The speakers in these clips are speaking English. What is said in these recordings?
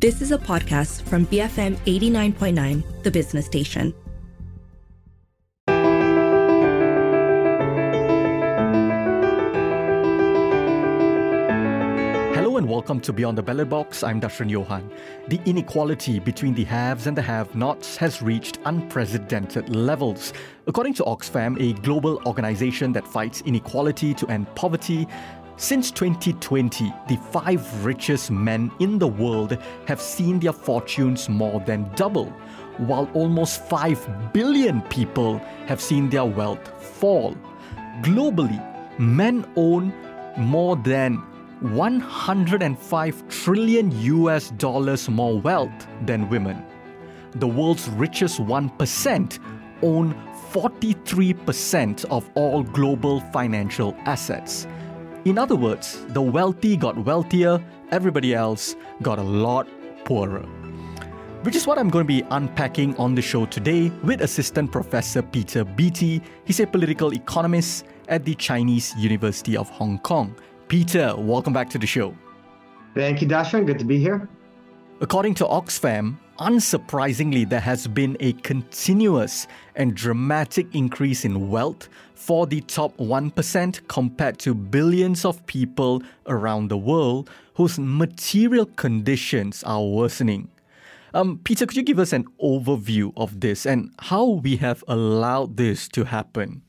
This is a podcast from BFM 89.9, the business station. Hello and welcome to Beyond the Ballot Box. I'm Dashran Johan. The inequality between the haves and the have nots has reached unprecedented levels. According to Oxfam, a global organization that fights inequality to end poverty, since 2020, the five richest men in the world have seen their fortunes more than double, while almost 5 billion people have seen their wealth fall. Globally, men own more than 105 trillion US dollars more wealth than women. The world's richest 1% own 43% of all global financial assets. In other words, the wealthy got wealthier, everybody else got a lot poorer. Which is what I'm going to be unpacking on the show today with Assistant Professor Peter Beattie. He's a political economist at the Chinese University of Hong Kong. Peter, welcome back to the show. Thank you, Dashran. Good to be here. According to Oxfam, unsurprisingly, there has been a continuous and dramatic increase in wealth for the top 1% compared to billions of people around the world whose material conditions are worsening. Um, Peter, could you give us an overview of this and how we have allowed this to happen?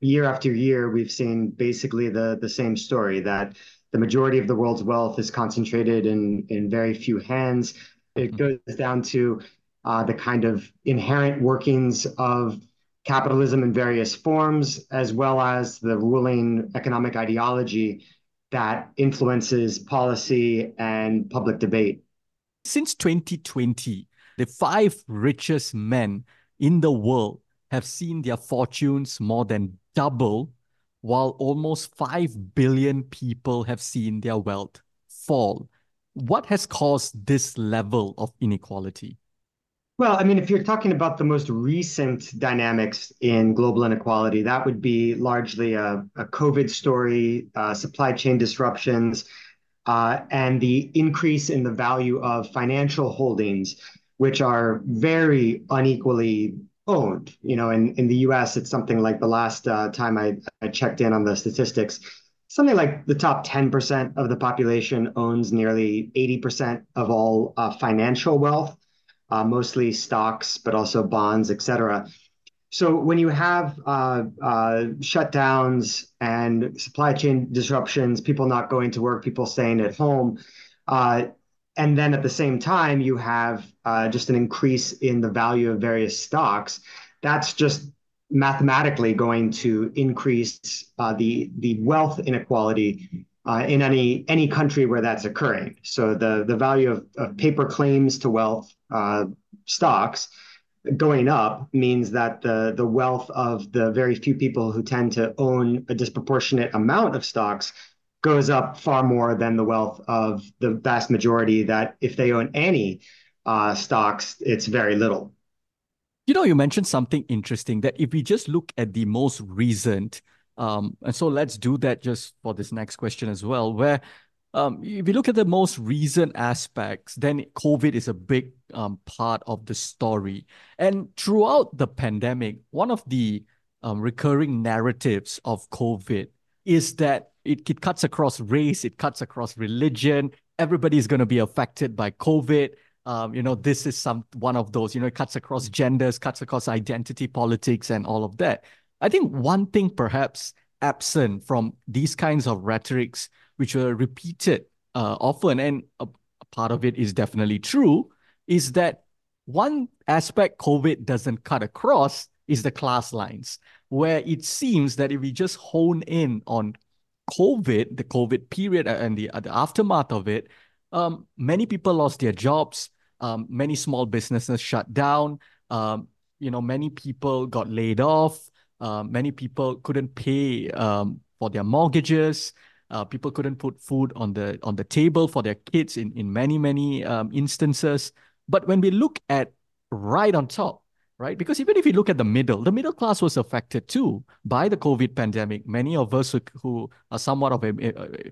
Year after year, we've seen basically the, the same story that the majority of the world's wealth is concentrated in, in very few hands. It mm-hmm. goes down to uh, the kind of inherent workings of capitalism in various forms, as well as the ruling economic ideology that influences policy and public debate. Since 2020, the five richest men in the world have seen their fortunes more than double, while almost 5 billion people have seen their wealth fall. What has caused this level of inequality? Well, I mean, if you're talking about the most recent dynamics in global inequality, that would be largely a, a COVID story, uh, supply chain disruptions, uh, and the increase in the value of financial holdings, which are very unequally owned. You know, in, in the US, it's something like the last uh, time I, I checked in on the statistics, something like the top 10% of the population owns nearly 80% of all uh, financial wealth uh, mostly stocks, but also bonds, et cetera. So when you have uh, uh, shutdowns and supply chain disruptions, people not going to work, people staying at home, uh, and then at the same time you have uh, just an increase in the value of various stocks, that's just mathematically going to increase uh, the the wealth inequality uh, in any any country where that's occurring. So the the value of, of paper claims to wealth uh, stocks going up means that the the wealth of the very few people who tend to own a disproportionate amount of stocks goes up far more than the wealth of the vast majority that if they own any uh, stocks, it's very little. You know, you mentioned something interesting that if we just look at the most recent um, and so let's do that just for this next question as well, where um, if you look at the most recent aspects, then COVID is a big um, part of the story. And throughout the pandemic, one of the um, recurring narratives of COVID is that it, it cuts across race, it cuts across religion. Everybody is going to be affected by COVID. Um, you know, this is some one of those. You know, it cuts across genders, cuts across identity politics, and all of that. I think one thing perhaps absent from these kinds of rhetorics, which were repeated uh, often, and a, a part of it is definitely true, is that one aspect COVID doesn't cut across is the class lines, where it seems that if we just hone in on COVID, the COVID period and the, uh, the aftermath of it, um, many people lost their jobs. Um, many small businesses shut down. Um, you know, many people got laid off. Uh, many people couldn't pay um, for their mortgages. Uh, people couldn't put food on the on the table for their kids in in many many um, instances. But when we look at right on top, right? Because even if you look at the middle, the middle class was affected too by the COVID pandemic. Many of us who, who are somewhat of a,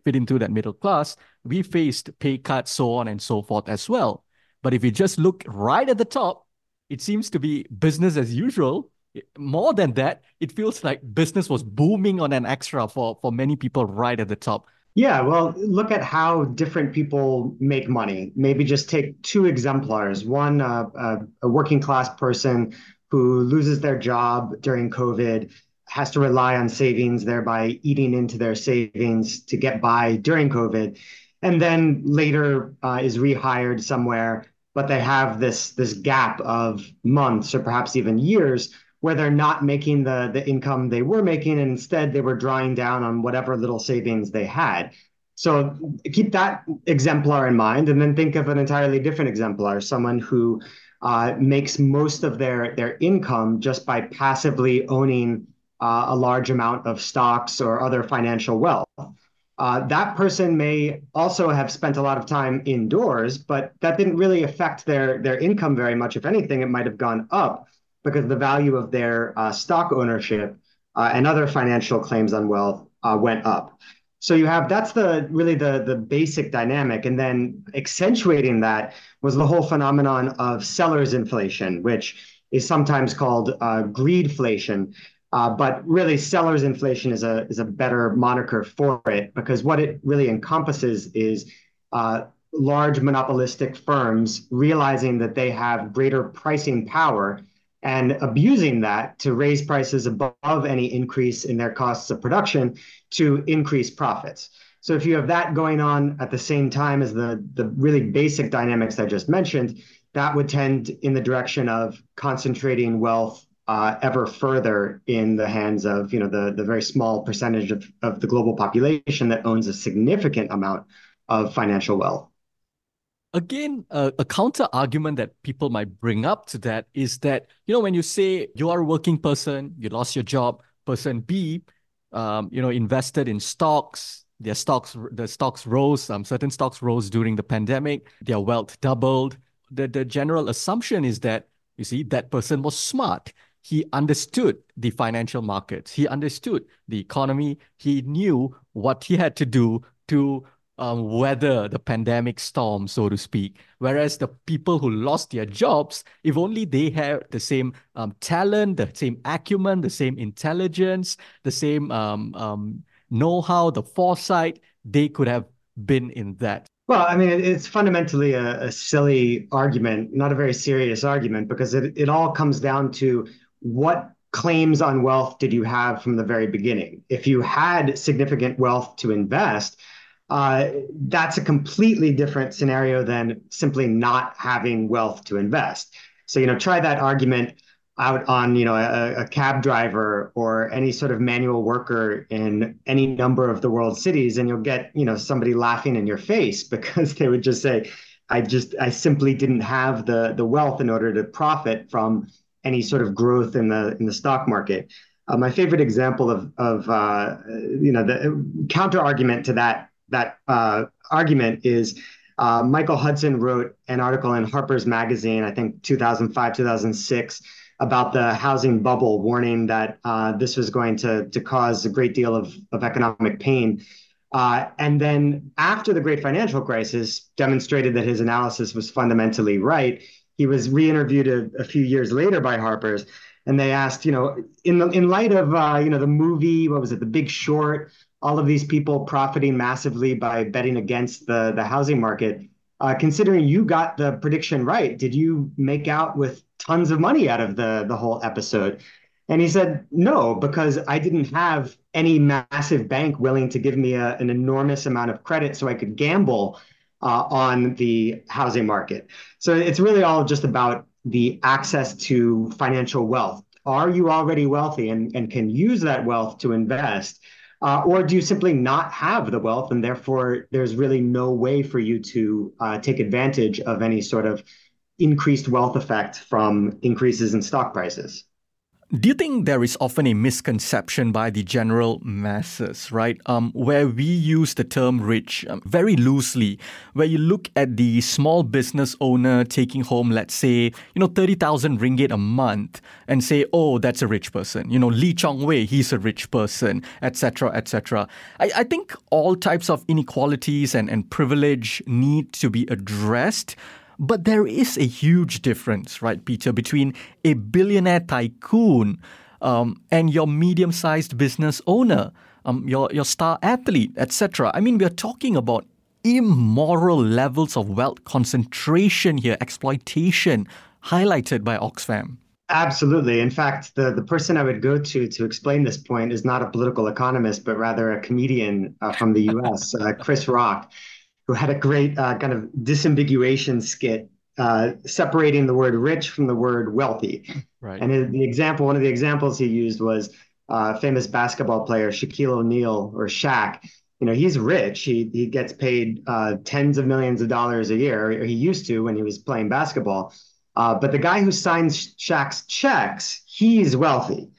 fit into that middle class, we faced pay cuts, so on and so forth as well. But if you just look right at the top, it seems to be business as usual. More than that, it feels like business was booming on an extra for, for many people right at the top. Yeah, well, look at how different people make money. Maybe just take two exemplars. One, uh, uh, a working class person who loses their job during COVID, has to rely on savings, thereby eating into their savings to get by during COVID, and then later uh, is rehired somewhere, but they have this this gap of months or perhaps even years where they're not making the the income they were making and instead they were drawing down on whatever little savings they had. So keep that exemplar in mind and then think of an entirely different exemplar someone who uh, makes most of their their income just by passively owning uh, a large amount of stocks or other financial wealth uh, that person may also have spent a lot of time indoors, but that didn't really affect their their income very much. If anything, it might have gone up because the value of their uh, stock ownership uh, and other financial claims on wealth uh, went up. So you have that's the really the the basic dynamic, and then accentuating that was the whole phenomenon of sellers inflation, which is sometimes called uh, greedflation. Uh, but really, sellers inflation is a is a better moniker for it because what it really encompasses is uh, large monopolistic firms realizing that they have greater pricing power and abusing that to raise prices above any increase in their costs of production to increase profits. So if you have that going on at the same time as the, the really basic dynamics I just mentioned, that would tend in the direction of concentrating wealth uh, ever further in the hands of you know the, the very small percentage of, of the global population that owns a significant amount of financial wealth again, uh, a counter argument that people might bring up to that is that, you know, when you say you are a working person, you lost your job, person B, um, you know, invested in stocks, their stocks, the stocks rose, um, certain stocks rose during the pandemic, their wealth doubled. The, the general assumption is that, you see, that person was smart. He understood the financial markets. He understood the economy. He knew what he had to do to um, weather the pandemic storm, so to speak. Whereas the people who lost their jobs, if only they had the same um, talent, the same acumen, the same intelligence, the same um, um, know-how, the foresight, they could have been in that. Well, I mean, it's fundamentally a, a silly argument, not a very serious argument, because it, it all comes down to what claims on wealth did you have from the very beginning? If you had significant wealth to invest, uh, that's a completely different scenario than simply not having wealth to invest. So, you know, try that argument out on, you know, a, a cab driver or any sort of manual worker in any number of the world cities, and you'll get, you know, somebody laughing in your face because they would just say, I just, I simply didn't have the the wealth in order to profit from any sort of growth in the in the stock market. Uh, my favorite example of of uh, you know the counter argument to that that uh, argument is uh, Michael Hudson wrote an article in Harper's Magazine, I think 2005, 2006, about the housing bubble, warning that uh, this was going to, to cause a great deal of, of economic pain. Uh, and then after the great financial crisis demonstrated that his analysis was fundamentally right, he was re-interviewed a, a few years later by Harper's, and they asked, you know, in the, in light of uh, you know the movie, what was it, The Big Short, all of these people profiting massively by betting against the, the housing market. Uh, considering you got the prediction right, did you make out with tons of money out of the, the whole episode? And he said, no, because I didn't have any massive bank willing to give me a, an enormous amount of credit so I could gamble uh, on the housing market. So it's really all just about the access to financial wealth. Are you already wealthy and, and can use that wealth to invest? Uh, or do you simply not have the wealth and therefore there's really no way for you to uh, take advantage of any sort of increased wealth effect from increases in stock prices? Do you think there is often a misconception by the general masses, right? Um, where we use the term rich um, very loosely, where you look at the small business owner taking home, let's say, you know, 30,000 ringgit a month and say, oh, that's a rich person. You know, Lee Chong Wei, he's a rich person, etc., etc. I, I think all types of inequalities and, and privilege need to be addressed. But there is a huge difference, right, Peter, between a billionaire tycoon um, and your medium sized business owner, um, your, your star athlete, etc. I mean, we're talking about immoral levels of wealth concentration here, exploitation, highlighted by Oxfam. Absolutely. In fact, the, the person I would go to to explain this point is not a political economist, but rather a comedian uh, from the US, uh, Chris Rock who had a great uh, kind of disambiguation skit uh, separating the word rich from the word wealthy. Right. And the example, one of the examples he used was uh, famous basketball player Shaquille O'Neal or Shaq. You know, he's rich. He he gets paid uh, tens of millions of dollars a year, or he used to when he was playing basketball. Uh, but the guy who signs Shaq's checks, he's wealthy.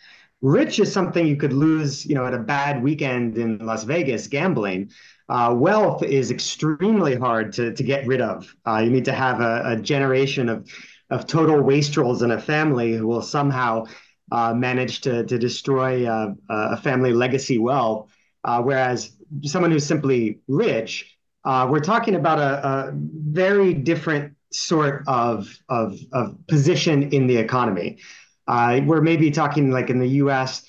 Rich is something you could lose, you know, at a bad weekend in Las Vegas gambling uh, wealth is extremely hard to, to get rid of. Uh, you need to have a, a, generation of, of total wastrels in a family who will somehow uh, manage to, to destroy uh, a family legacy wealth. Uh, whereas someone who's simply rich, uh, we're talking about a, a, very different sort of, of, of position in the economy. we're maybe talking like in the US,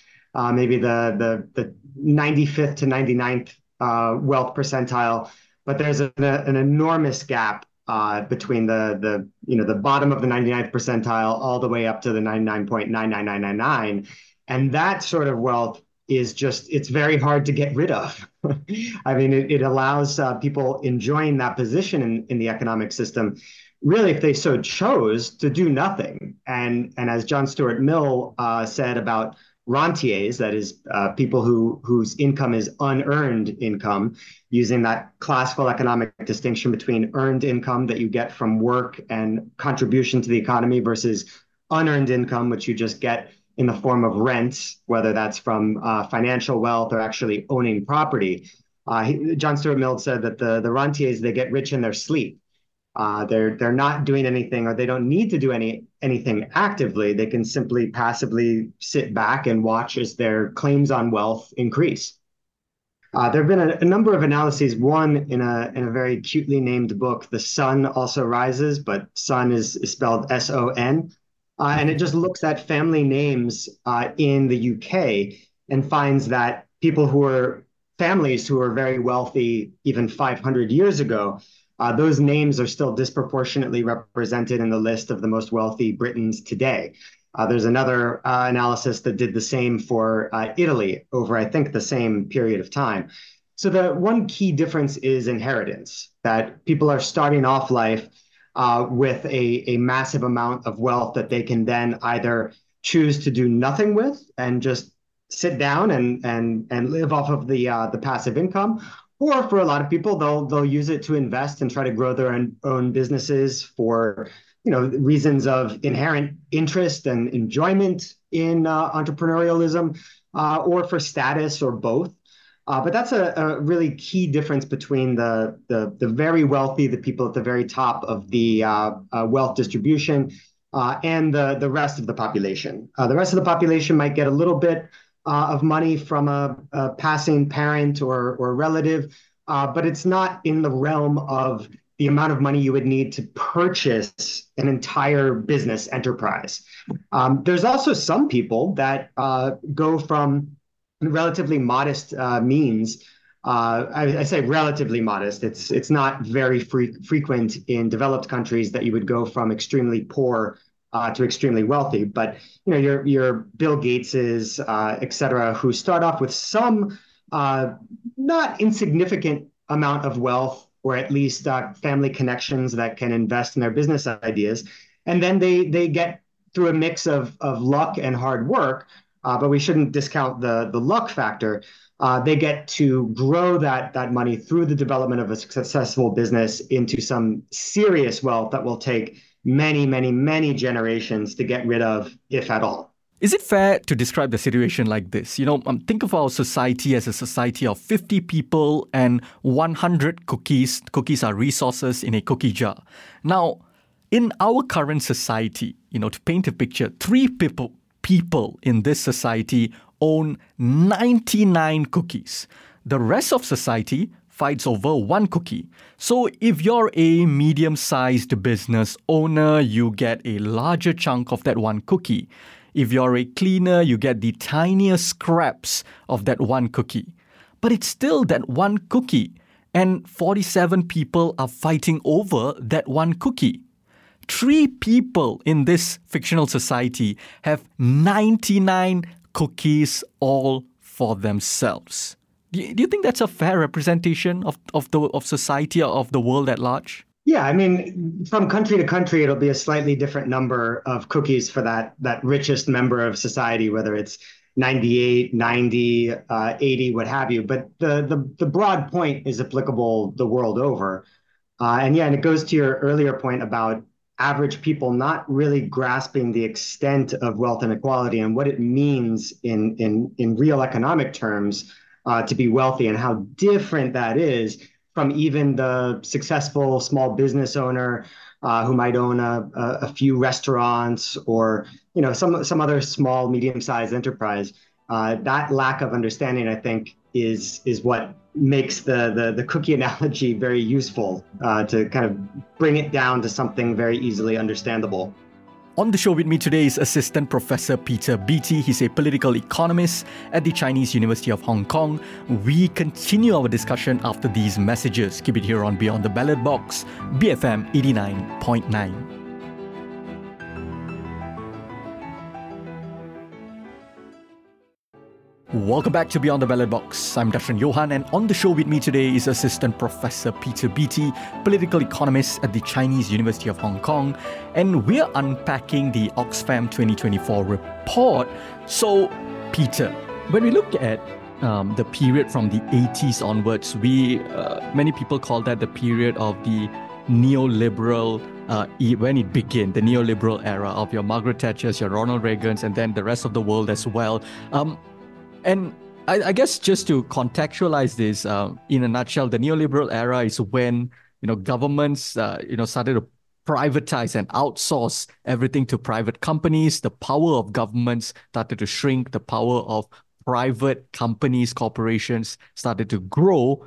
maybe the, the, the 95th to 99th uh, wealth percentile, but there's an, an enormous gap uh, between the the you know the bottom of the 99th percentile all the way up to the 99.99999, and that sort of wealth is just it's very hard to get rid of. I mean, it, it allows uh, people enjoying that position in, in the economic system, really, if they so chose, to do nothing. And and as John Stuart Mill uh, said about rentiers, that is, uh, people who whose income is unearned income, using that classical economic distinction between earned income that you get from work and contribution to the economy versus unearned income, which you just get in the form of rent, whether that's from uh, financial wealth or actually owning property. Uh, he, John Stuart Mill said that the the rentiers they get rich in their sleep. Uh, they're they're not doing anything, or they don't need to do any anything actively. They can simply passively sit back and watch as their claims on wealth increase. Uh, there have been a, a, number of analyses. One in a in a very cutely named book, "The Sun Also Rises," but "sun" is, is spelled S O N, uh, and it just looks at family names uh, in the UK and finds that people who are families who are very wealthy even 500 years ago uh, those names are still disproportionately represented in the list of the most wealthy Britons today. Uh, there's another uh, analysis that did the same for uh, Italy over, I think, the same period of time. So the one key difference is inheritance, that people are starting off life uh, with a, a massive amount of wealth that they can then either choose to do nothing with and just sit down and and and live off of the uh, the passive income, or for a lot of people, they'll they'll use it to invest and try to grow their own, own businesses for you know reasons of inherent interest and enjoyment in uh, entrepreneurialism, uh, or for status, or both. Uh, but that's a, a, really key difference between the, the, the very wealthy, the people at the very top of the uh, uh, wealth distribution, uh, and the the rest of the population. the rest of the population might get a little bit uh, of money from a, a, passing parent or, or relative, uh, but it's not in the realm of the amount of money you would need to purchase an entire business enterprise. Um, there's also some people that uh, go from relatively modest uh, means. Uh, I, I, say relatively modest. It's it's not very free, frequent in developed countries that you would go from extremely poor uh, to extremely wealthy. But you know, your your Bill Gateses, uh, et cetera, who start off with some uh, not insignificant amount of wealth, or at least uh, family connections that can invest in their business ideas, and then they they get through a mix of of luck and hard work. Uh, but we shouldn't discount the the luck factor. Uh, they get to grow that that money through the development of a successful business into some serious wealth that will take many, many, many generations to get rid of, if at all. Is it fair to describe the situation like this? You know, um, think of our society as a society of 50 people and 100 cookies. Cookies are resources in a cookie jar. Now, in our current society, you know, to paint a picture, three people people in this society own 99 cookies. The rest of society fights over one cookie. So if you're a medium sized business owner, you get a larger chunk of that one cookie. If you're a cleaner, you get the tiniest scraps of that one cookie. But it's still that one cookie, and 47 people are fighting over that one cookie. Three people in this fictional society have 99 cookies all for themselves. Do you think that's a fair representation of, of the of society or of the world at large? Yeah, I mean, from country to country, it'll be a slightly different number of cookies for that that richest member of society, whether it's 98, 90, uh, 80, what have you. But the, the the broad point is applicable the world over. Uh, and yeah, and it goes to your earlier point about average people not really grasping the extent of wealth inequality and what it means in in in real economic terms uh, to be wealthy and how different that is from even the successful small business owner uh, who might own a, a, few restaurants or you know some some other small medium sized enterprise. Uh, that lack of understanding, I think, is is what makes the the, the cookie analogy very useful uh, to kind of bring it down to something very easily understandable. On the show with me today is Assistant Professor Peter Beattie. He's a political economist at the Chinese University of Hong Kong. We continue our discussion after these messages. Keep it here on Beyond the Ballot Box, BFM 89.9. Welcome back to Beyond the Ballot Box. I'm Dashran Johan, and on the show with me today is Assistant Professor Peter Beattie, political economist at the Chinese University of Hong Kong, and we're unpacking the Oxfam 2024 report. So, Peter, when we look at um, the period from the 80s onwards, we uh, many people call that the period of the neoliberal uh, when it began, the neoliberal era of your Margaret Thatcher's, your Ronald Reagan's, and then the rest of the world as well. Um, and I, I guess just to contextualize this, uh, in a nutshell, the neoliberal era is when you know governments uh, you know started to privatize and outsource everything to private companies. The power of governments started to shrink. The power of private companies, corporations started to grow.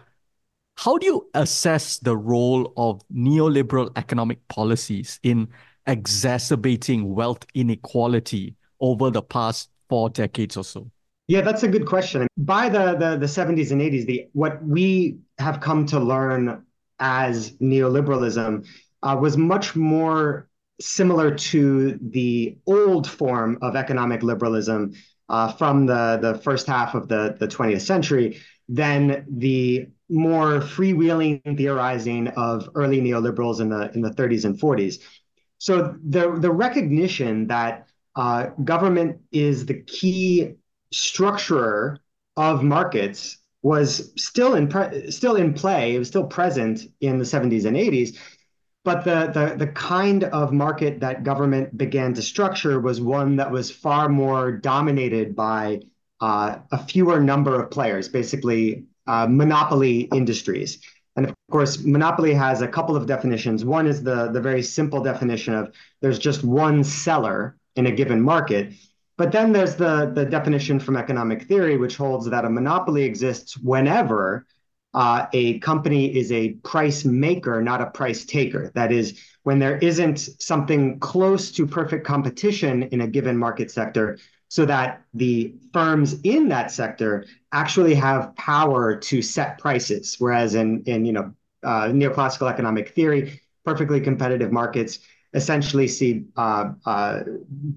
How do you assess the role of neoliberal economic policies in exacerbating wealth inequality over the past four decades or so? Yeah, that's a good question. By the, the, the 70s and 80s, the what we have come to learn as neoliberalism uh, was much more similar to the old form of economic liberalism uh, from the, the first half of the, the 20th century than the more freewheeling theorizing of early neoliberals in the in the 30s and 40s. So the the recognition that uh, government is the key structurer of markets was still in pre- still in play. It was still present in the 70s and 80s, but the, the the kind of market that government began to structure was one that was far more dominated by uh, a fewer number of players, basically uh, monopoly industries. And of course, monopoly has a couple of definitions. One is the the very simple definition of there's just one seller in a given market. But then there's the, the definition from economic theory, which holds that a monopoly exists whenever uh, a company is a price maker, not a price taker. That is, when there isn't something close to perfect competition in a given market sector, so that the firms in that sector actually have power to set prices. Whereas in, in you know, uh, neoclassical economic theory, perfectly competitive markets essentially see uh, uh,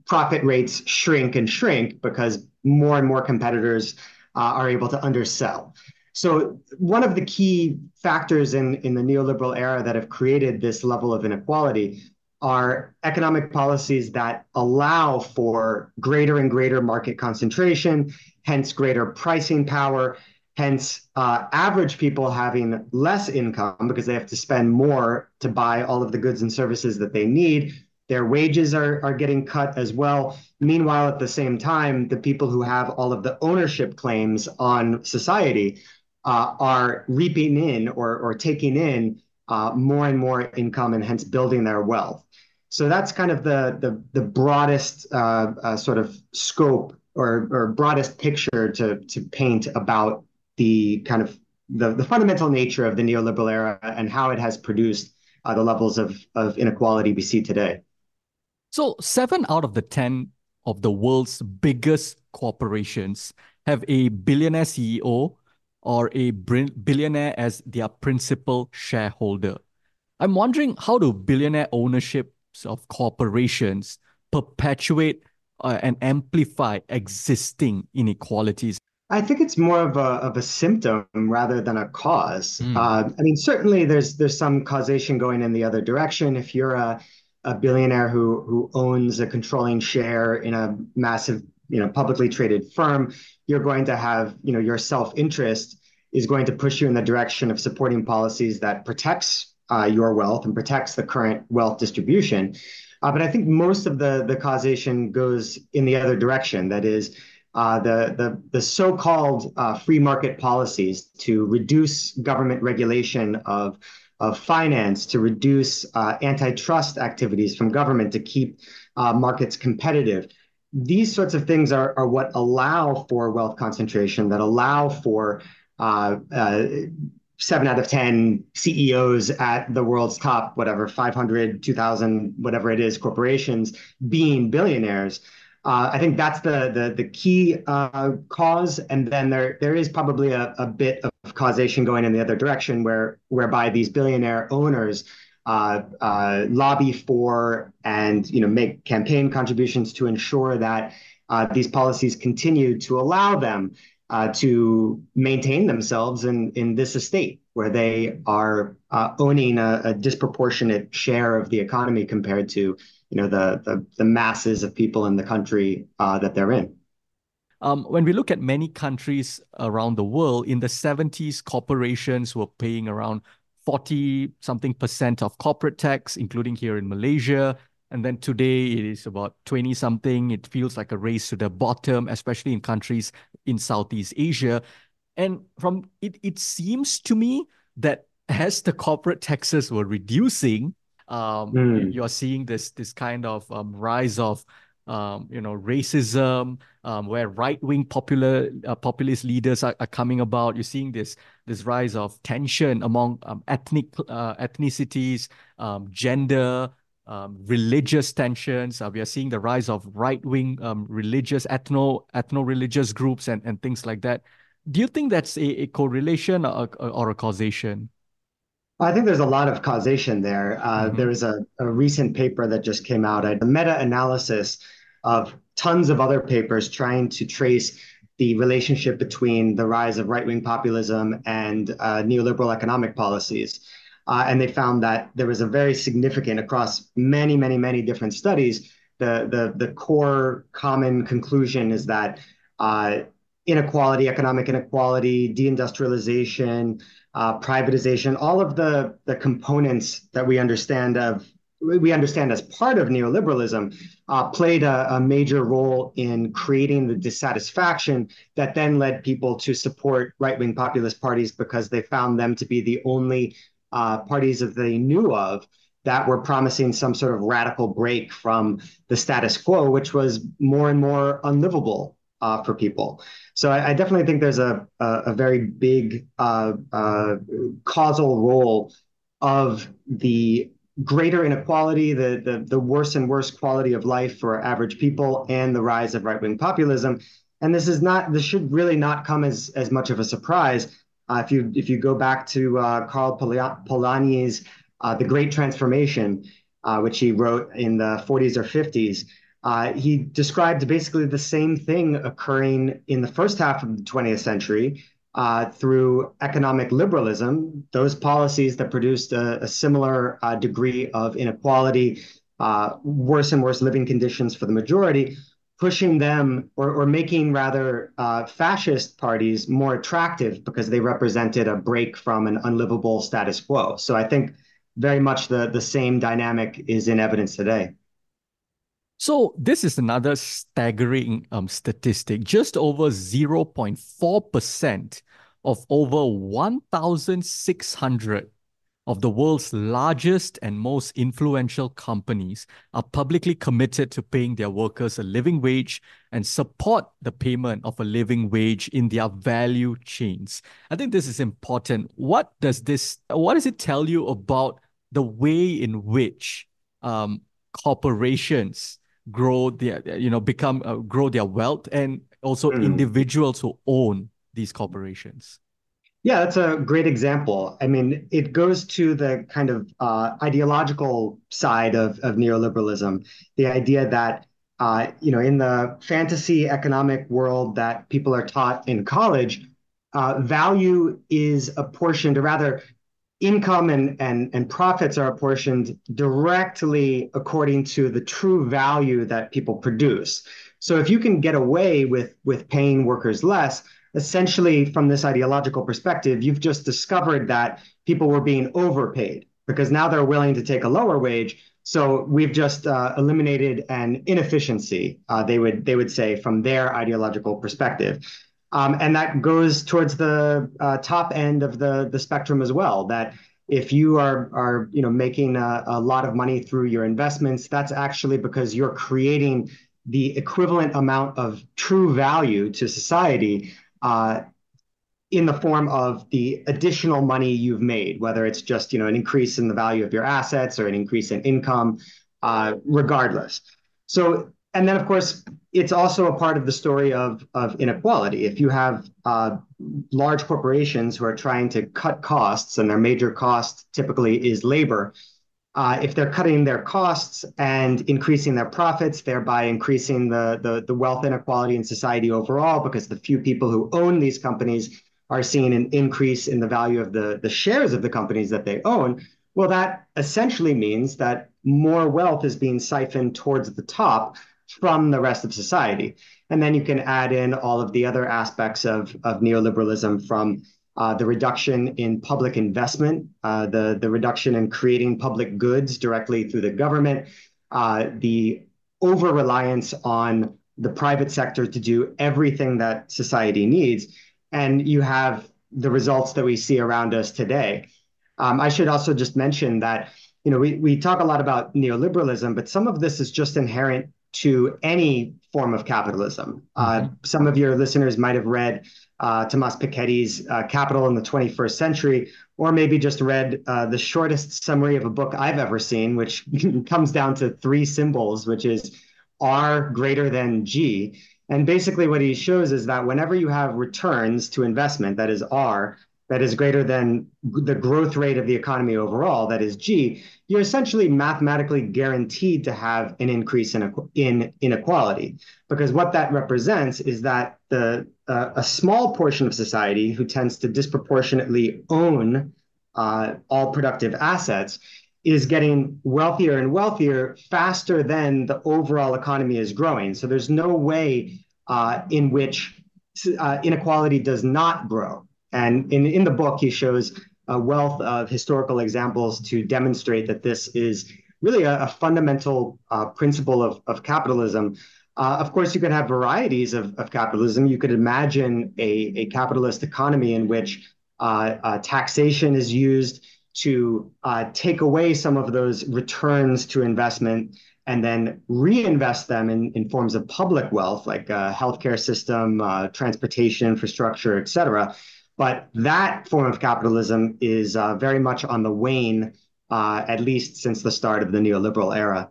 profit rates shrink and shrink because more and more competitors uh, are able to undersell. So one of the key factors in, in the neoliberal era that have created this level of inequality are economic policies that allow for greater and greater market concentration, hence greater pricing power, hence uh, average people having less income because they have to spend more to buy all of the goods and services that they need their wages are, are getting cut as well. Meanwhile, at the same time, the people who have all of the ownership claims on society uh, are reaping in or, or taking in uh, more and more income and hence building their wealth. So that's kind of the the, the broadest uh, uh, sort of scope or, or broadest picture to to paint about the kind of the, the fundamental nature of the neoliberal era and how it has produced uh, the levels of, of inequality we see today. So seven out of the 10 of the world's biggest corporations have a billionaire CEO or a billionaire as their principal shareholder. I'm wondering how do billionaire ownerships of corporations perpetuate uh, and amplify existing inequalities? I think it's more of a of a symptom rather than a cause. Mm. Uh, I mean, certainly there's there's some causation going in the other direction. If you're a a billionaire who who owns a controlling share in a massive you know publicly traded firm, you're going to have you know your self interest is going to push you in the direction of supporting policies that protects uh, your wealth and protects the current wealth distribution. Uh, but I think most of the the causation goes in the other direction. That is, uh, the the the so-called uh, free market policies to reduce government regulation of of finance, to reduce uh, antitrust activities from government to keep uh, markets competitive. These sorts of things are are what allow for wealth concentration, that allow for seven out of 10 CEOs at the world's top, whatever, 500, 2,000, whatever it is, corporations being billionaires. Uh, I think that's the the, the key uh, cause, and then there there is probably a, a bit of causation going in the other direction, where whereby these billionaire owners uh, uh lobby for and you know make campaign contributions to ensure that uh, these policies continue to allow them uh, to maintain themselves in, in this estate where they are owning a, a, disproportionate share of the economy compared to you know the the, the masses of people in the country uh, that they're in. Um, when we look at many countries around the world, in the 70s, corporations were paying around 40 something percent of corporate tax, including here in Malaysia. And then today it is about 20 something. It feels like a race to the bottom, especially in countries in Southeast Asia. And from it, it seems to me that as the corporate taxes were reducing, um, mm. you're seeing this this kind of um, rise of um, you know racism, um, where right wing popular uh, populist leaders are, are, coming about. You're seeing this this rise of tension among um, ethnic uh, ethnicities, um, gender, um, religious tensions. Uh, we are seeing the rise of right wing um, religious, ethno ethno religious groups and, and things like that. Do you think that's a, a correlation or, or, a causation? I think there's a lot of causation there. Uh, mm-hmm. There is a, a, recent paper that just came out, a meta analysis of tons of other papers trying to trace the relationship between the rise of right wing populism and uh, neoliberal economic policies. Uh, and they found that there was a very significant across many, many, many different studies. The the the core common conclusion is that uh, inequality, economic inequality, deindustrialization, uh, privatization, all of the the components that we understand of we understand as part of neoliberalism uh, played a, a, major role in creating the dissatisfaction that then led people to support right-wing populist parties because they found them to be the only uh, parties that they knew of that were promising some sort of radical break from the status quo, which was more and more unlivable uh, for people. So I, I, definitely think there's a, a, a very big uh, uh, causal role of the greater inequality, the, the, the worse and worse quality of life for average people, and the rise of right wing populism. And this is not this should really not come as as much of a surprise uh, if you if you go back to uh, Karl Polanyi's uh, The Great Transformation, which he wrote in the 40s or 50s, he described basically the same thing occurring in the first half of the 20th century uh, through economic liberalism, those policies that produced a, a similar uh, degree of inequality, uh, worse and worse living conditions for the majority, pushing them or, or making rather uh, fascist parties more attractive because they represented a break from an unlivable status quo. So I think very much the, the same dynamic is in evidence today. So this is another staggering um, statistic. Just over 0.4% of over 1,600 of the world's largest and most influential companies are publicly committed to paying their workers a living wage and support the payment of a living wage in their value chains. I think this is important. What does this what does it tell you about the way in which um, corporations grow their you know become uh, grow their wealth and also mm. individuals who own these corporations. Yeah that's a great example. I mean it goes to the kind of uh, ideological side of, of neoliberalism. The idea that uh, you know in the fantasy economic world that people are taught in college uh, value is apportioned or rather income and, and, and profits are apportioned directly according to the true value that people produce. So if you can get away with, with paying workers less, essentially from this ideological perspective, you've just discovered that people were being overpaid because now they're willing to take a lower wage. So we've just uh, eliminated an inefficiency, uh, they would they would say, from their ideological perspective. Um, and that goes towards the uh, top end of the the spectrum as well. That if you are are you know making a, a, lot of money through your investments, that's actually because you're creating the equivalent amount of true value to society uh, in the form of the additional money you've made, whether it's just you know an increase in the value of your assets or an increase in income, uh, regardless. So and then, of course, it's also a part of the story of, of inequality. If you have uh, large corporations who are trying to cut costs, and their major cost typically is labor, uh, if they're cutting their costs and increasing their profits, thereby increasing the, the, the wealth inequality in society overall, because the few people who own these companies are seeing an increase in the value of the, the shares of the companies that they own, well, that essentially means that more wealth is being siphoned towards the top from the rest of society. And then you can add in all of the other aspects of, of neoliberalism from uh, the reduction in public investment, uh, the, the reduction in creating public goods directly through the government, uh, the over reliance on the private sector to do everything that society needs. And you have the results that we see around us today. Um, I should also just mention that you know we, we talk a lot about neoliberalism, but some of this is just inherent to any form of capitalism. Uh, mm-hmm. some of your listeners might have read uh, Thomas Piketty's uh, Capital in the 21st Century, or maybe just read uh, the shortest summary of a book I've ever seen, which comes down to three symbols, which is R greater than G. And basically, what he shows is that whenever you have returns to investment, that is R, that is greater than the growth rate of the economy overall, that is G, you're essentially mathematically guaranteed to have an increase in, in inequality. Because what that represents is that the uh, a small portion of society who tends to disproportionately own uh, all productive assets is getting wealthier and wealthier faster than the overall economy is growing. So there's no way uh, in which uh, inequality does not grow. And in, in the book, he shows a wealth of historical examples to demonstrate that this is really a, a fundamental uh, principle of, of capitalism. Uh, of course, you could have varieties of, of capitalism. You could imagine a, a capitalist economy in which uh, uh taxation is used to uh, take away some of those returns to investment and then reinvest them in, in forms of public wealth like a healthcare system, uh, transportation infrastructure, et cetera. But that form of capitalism is uh, very much on the wane, uh, at least since the start of the neoliberal era.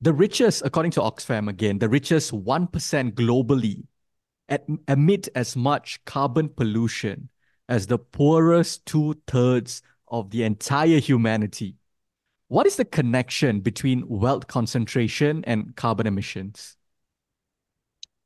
The richest, according to Oxfam again, the richest 1% globally emit as much carbon pollution as the poorest two thirds of the entire humanity. What is the connection between wealth concentration and carbon emissions?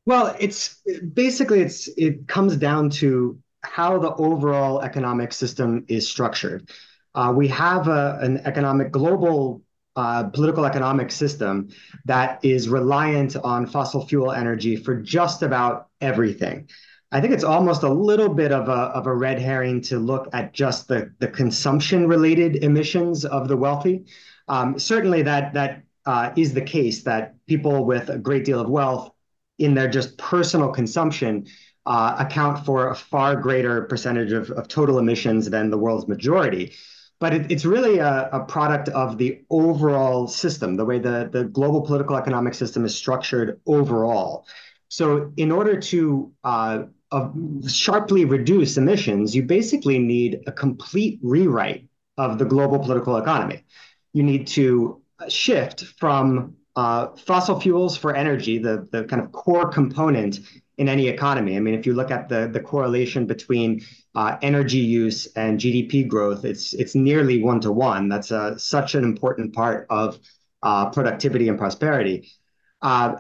Well, it's basically it's it comes down to how the overall economic system is structured. Uh, we have a, an economic global uh, political economic system that is reliant on fossil fuel energy for just about everything. I think it's almost a little bit of a, of a red herring to look at just the, the consumption related emissions of the wealthy. Um, certainly that that uh, is the case that people with a great deal of wealth in their just personal consumption uh, account for a far greater percentage of, of total emissions than the world's majority. But it, it's really a, a, product of the overall system, the way the, the global political economic system is structured overall. So, in order to uh, uh, sharply reduce emissions, you basically need a complete rewrite of the global political economy. You need to shift from uh, fossil fuels for energy, the, the kind of core component in any economy. I mean, if you look at the, the correlation between uh, energy use and GDP growth, it's it's nearly one to one. That's uh, such an important part of uh, productivity and prosperity. Uh,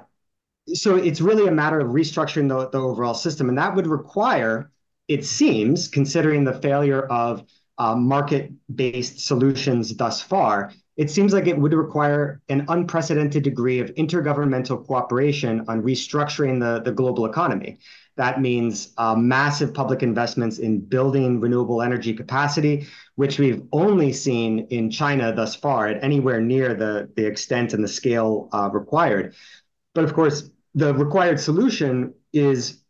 so it's really a matter of restructuring the, the overall system, and that would require, it seems, considering the failure of uh, market-based solutions thus far, it seems like it would require an unprecedented degree of intergovernmental cooperation on restructuring the, the global economy. That means uh, massive public investments in building renewable energy capacity, which we've only seen in China thus far at anywhere near the, the extent and the scale uh, required. But of course, the required solution is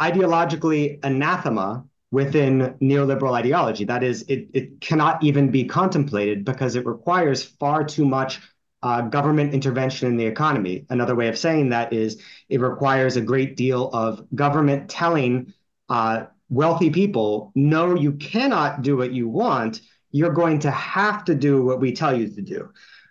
ideologically anathema within neoliberal ideology. That is, it, it cannot even be contemplated because it requires far too much uh, government intervention in the economy. Another way of saying that is it requires a great deal of government telling uh, wealthy people, no, you cannot do what you want. You're going to have to do what we tell you to do.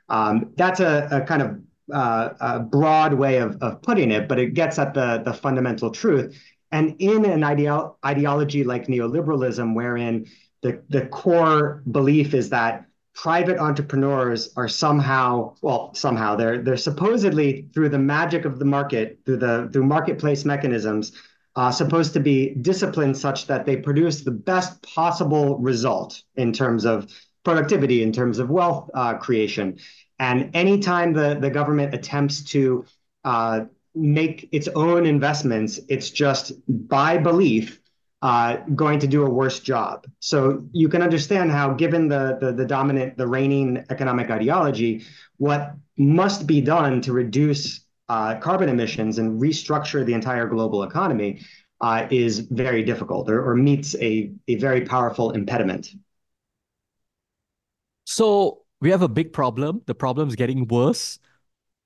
Um, that's a, a, kind of uh, a broad way of, of putting it, but it gets at the, the fundamental truth. And in an ideo- ideology like neoliberalism, wherein the, the core belief is that private entrepreneurs are somehow, well, somehow they're they're supposedly through the magic of the market, through the through marketplace mechanisms, uh, supposed to be disciplined such that they produce the best possible result in terms of productivity, in terms of wealth uh, creation. And anytime the, the government attempts to uh, make its own investments, it's just by belief uh, going to do a worse job. So you can understand how, given the, the, the dominant, the reigning economic ideology, what must be done to reduce uh, carbon emissions and restructure the entire global economy uh, is very difficult or, or meets a, a very powerful impediment. So we have a big problem. The problem is getting worse.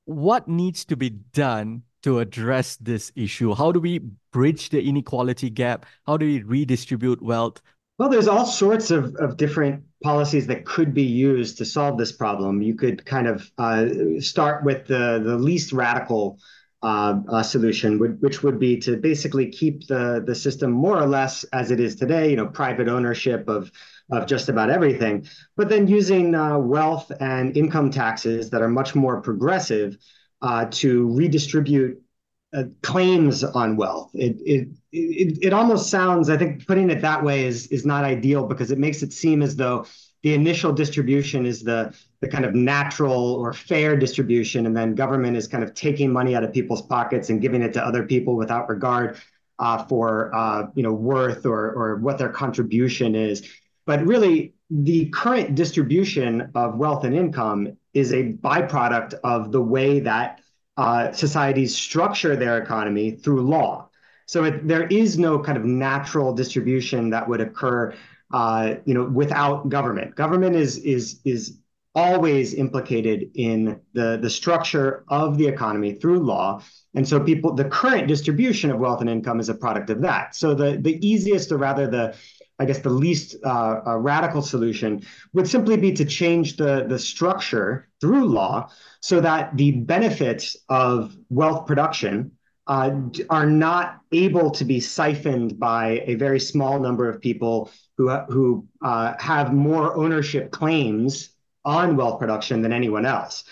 What needs to be done to address this issue? How do we bridge the inequality gap? How do we redistribute wealth? Well, there's all sorts of, of different policies that could be used to solve this problem. You could kind of uh, start with the, the least radical uh, uh, solution, which would be to basically keep the, the system more or less as it is today, you know, private ownership of, of just about everything, but then using uh, wealth and income taxes that are much more progressive uh, to redistribute uh, claims on wealth. It, it it it almost sounds, I think, putting it that way is is not ideal because it makes it seem as though the initial distribution is the the kind of natural or fair distribution, and then government is kind of taking money out of people's pockets and giving it to other people without regard uh, for uh, you know worth or or what their contribution is. But really, the current distribution of wealth and income is a byproduct of the way that uh, societies structure their economy through law. So it, there is no kind of natural distribution that would occur, uh, you know, without government. Government is is is always implicated in the the structure of the economy through law, and so people the current distribution of wealth and income is a product of that. So the the easiest, or rather the I guess the least uh, uh, radical solution would simply be to change the, the structure through law so that the benefits of wealth production uh, are not able to be siphoned by a very small number of people who, who uh, have more ownership claims on wealth production than anyone else.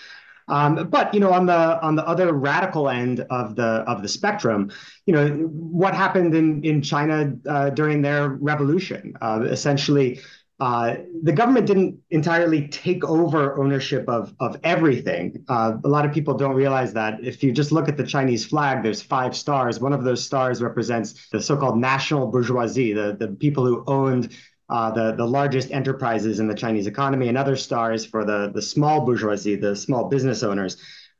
Um, but you know, on the on the other radical end of the of the spectrum, you know, what happened in in China uh, during their revolution? Uh, essentially, uh, the government didn't entirely take over ownership of of everything. Uh, a lot of people don't realize that if you just look at the Chinese flag, there's five stars. One of those stars represents the so-called national bourgeoisie, the the people who owned uh, the, the largest enterprises in the Chinese economy, and other stars for the, the small bourgeoisie, the small business owners.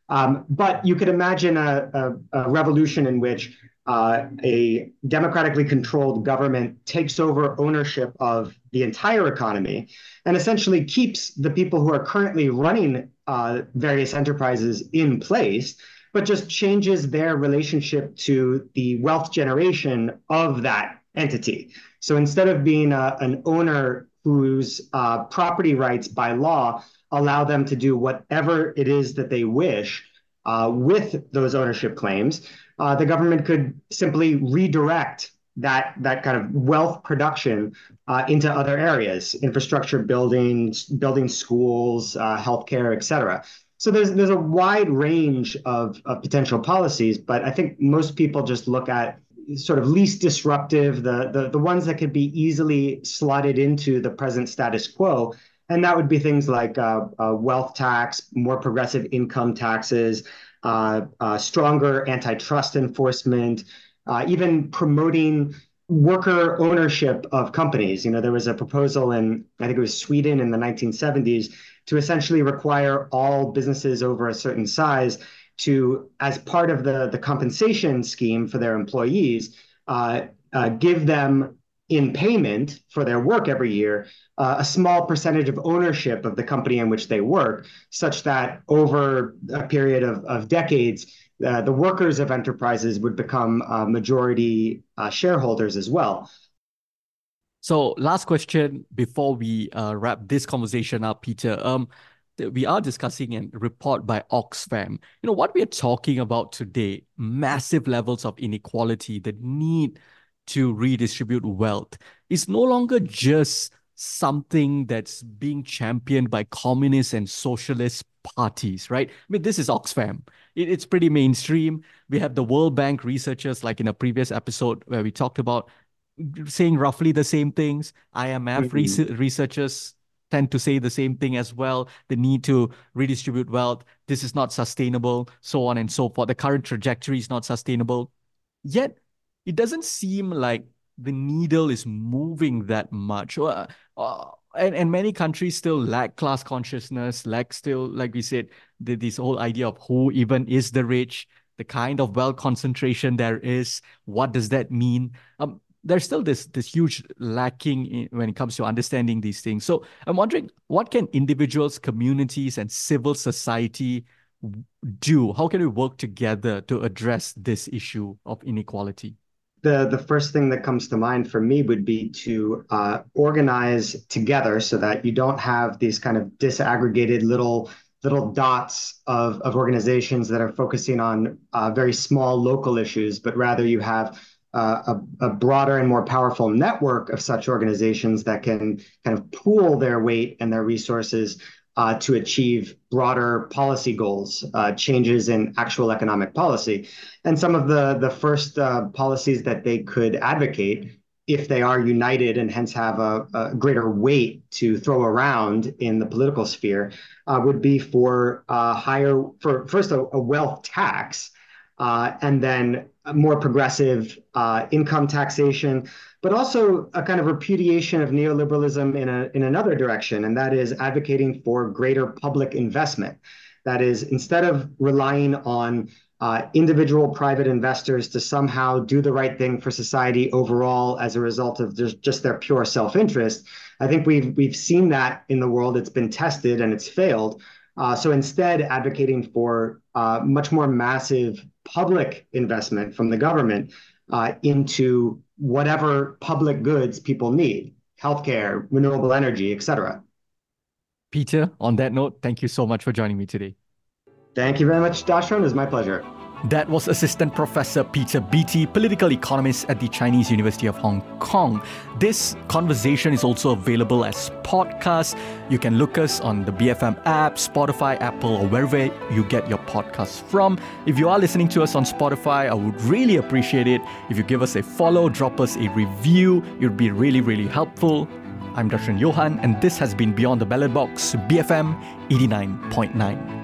Um, but you could imagine a, a, a revolution in which uh, a democratically controlled government takes over ownership of the entire economy and essentially keeps the people who are currently running uh, various enterprises in place, but just changes their relationship to the wealth generation of that entity. So instead of being a, an owner whose uh, property rights by law allow them to do whatever it is that they wish uh, with those ownership claims, uh, the government could simply redirect that that kind of wealth production uh, into other areas, infrastructure buildings, building schools, uh, healthcare, et cetera. So there's there's a wide range of, of potential policies, but I think most people just look at sort of least disruptive, the, the, the ones that could be easily slotted into the present status quo. And that would be things like uh, uh, wealth tax, more progressive income taxes, uh, uh stronger antitrust enforcement, uh, even promoting worker ownership of companies. You know, there was a proposal in, I think it was Sweden in the 1970s, to essentially require all businesses over a certain size to, as part of the, the compensation scheme for their employees, uh, uh, give them in payment for their work every year uh, a small percentage of ownership of the company in which they work, such that over a period of, of decades, uh, the workers of enterprises would become uh, majority uh, shareholders as well. So, last question before we uh, wrap this conversation up, Peter. Um, we are discussing a report by Oxfam. You know, what we are talking about today, massive levels of inequality, the need to redistribute wealth, is no longer just something that's being championed by communist and socialist parties, right? I mean, this is Oxfam. It, it's pretty mainstream. We have the World Bank researchers, like in a previous episode where we talked about saying roughly the same things. IMF mm-hmm. researchers tend to say the same thing as well. The need to redistribute wealth. This is not sustainable, so on and so forth. The current trajectory is not sustainable. Yet, it doesn't seem like the needle is moving that much. Uh, uh, and, and many countries still lack class consciousness, lack still, like we said, the, this whole idea of who even is the rich, the kind of wealth concentration there is, what does that mean? Um, there's still this this huge lacking in, when it comes to understanding these things. So I'm wondering, what can individuals, communities, and civil society do? How can we work together to address this issue of inequality? The, the first thing that comes to mind for me would be to uh, organize together so that you don't have these kind of disaggregated little little dots of, of organizations that are focusing on uh, very small local issues, but rather you have uh, a, a, broader and more powerful network of such organizations that can kind of pool their weight and their resources uh, to achieve broader policy goals, uh, changes in actual economic policy. And some of the, the first uh, policies that they could advocate, if they are united and hence have a, a greater weight to throw around in the political sphere, uh, would be for uh, higher, for first a, a wealth tax and then more progressive uh, income taxation, but also a kind of repudiation of neoliberalism in, a, in another direction, and that is advocating for greater public investment. That is, instead of relying on uh, individual private investors to somehow do the right thing for society overall as a result of just, just their pure self-interest, I think we've we've seen that in the world. It's been tested and it's failed. Uh, so instead, advocating for uh, much more massive public investment from the government uh, into whatever public goods people need healthcare, renewable energy, etc. Peter, on that note, thank you so much for joining me today. Thank you very much, Darshan. It was my pleasure. That was Assistant Professor Peter Beattie, political economist at the Chinese University of Hong Kong. This conversation is also available as podcast. You can look us on the BFM app, Spotify, Apple, or wherever you get your podcasts from. If you are listening to us on Spotify, I would really appreciate it if you give us a follow, drop us a review. It would be really, really helpful. I'm Darshan Johan, and this has been Beyond the Ballot Box, BFM 89.9.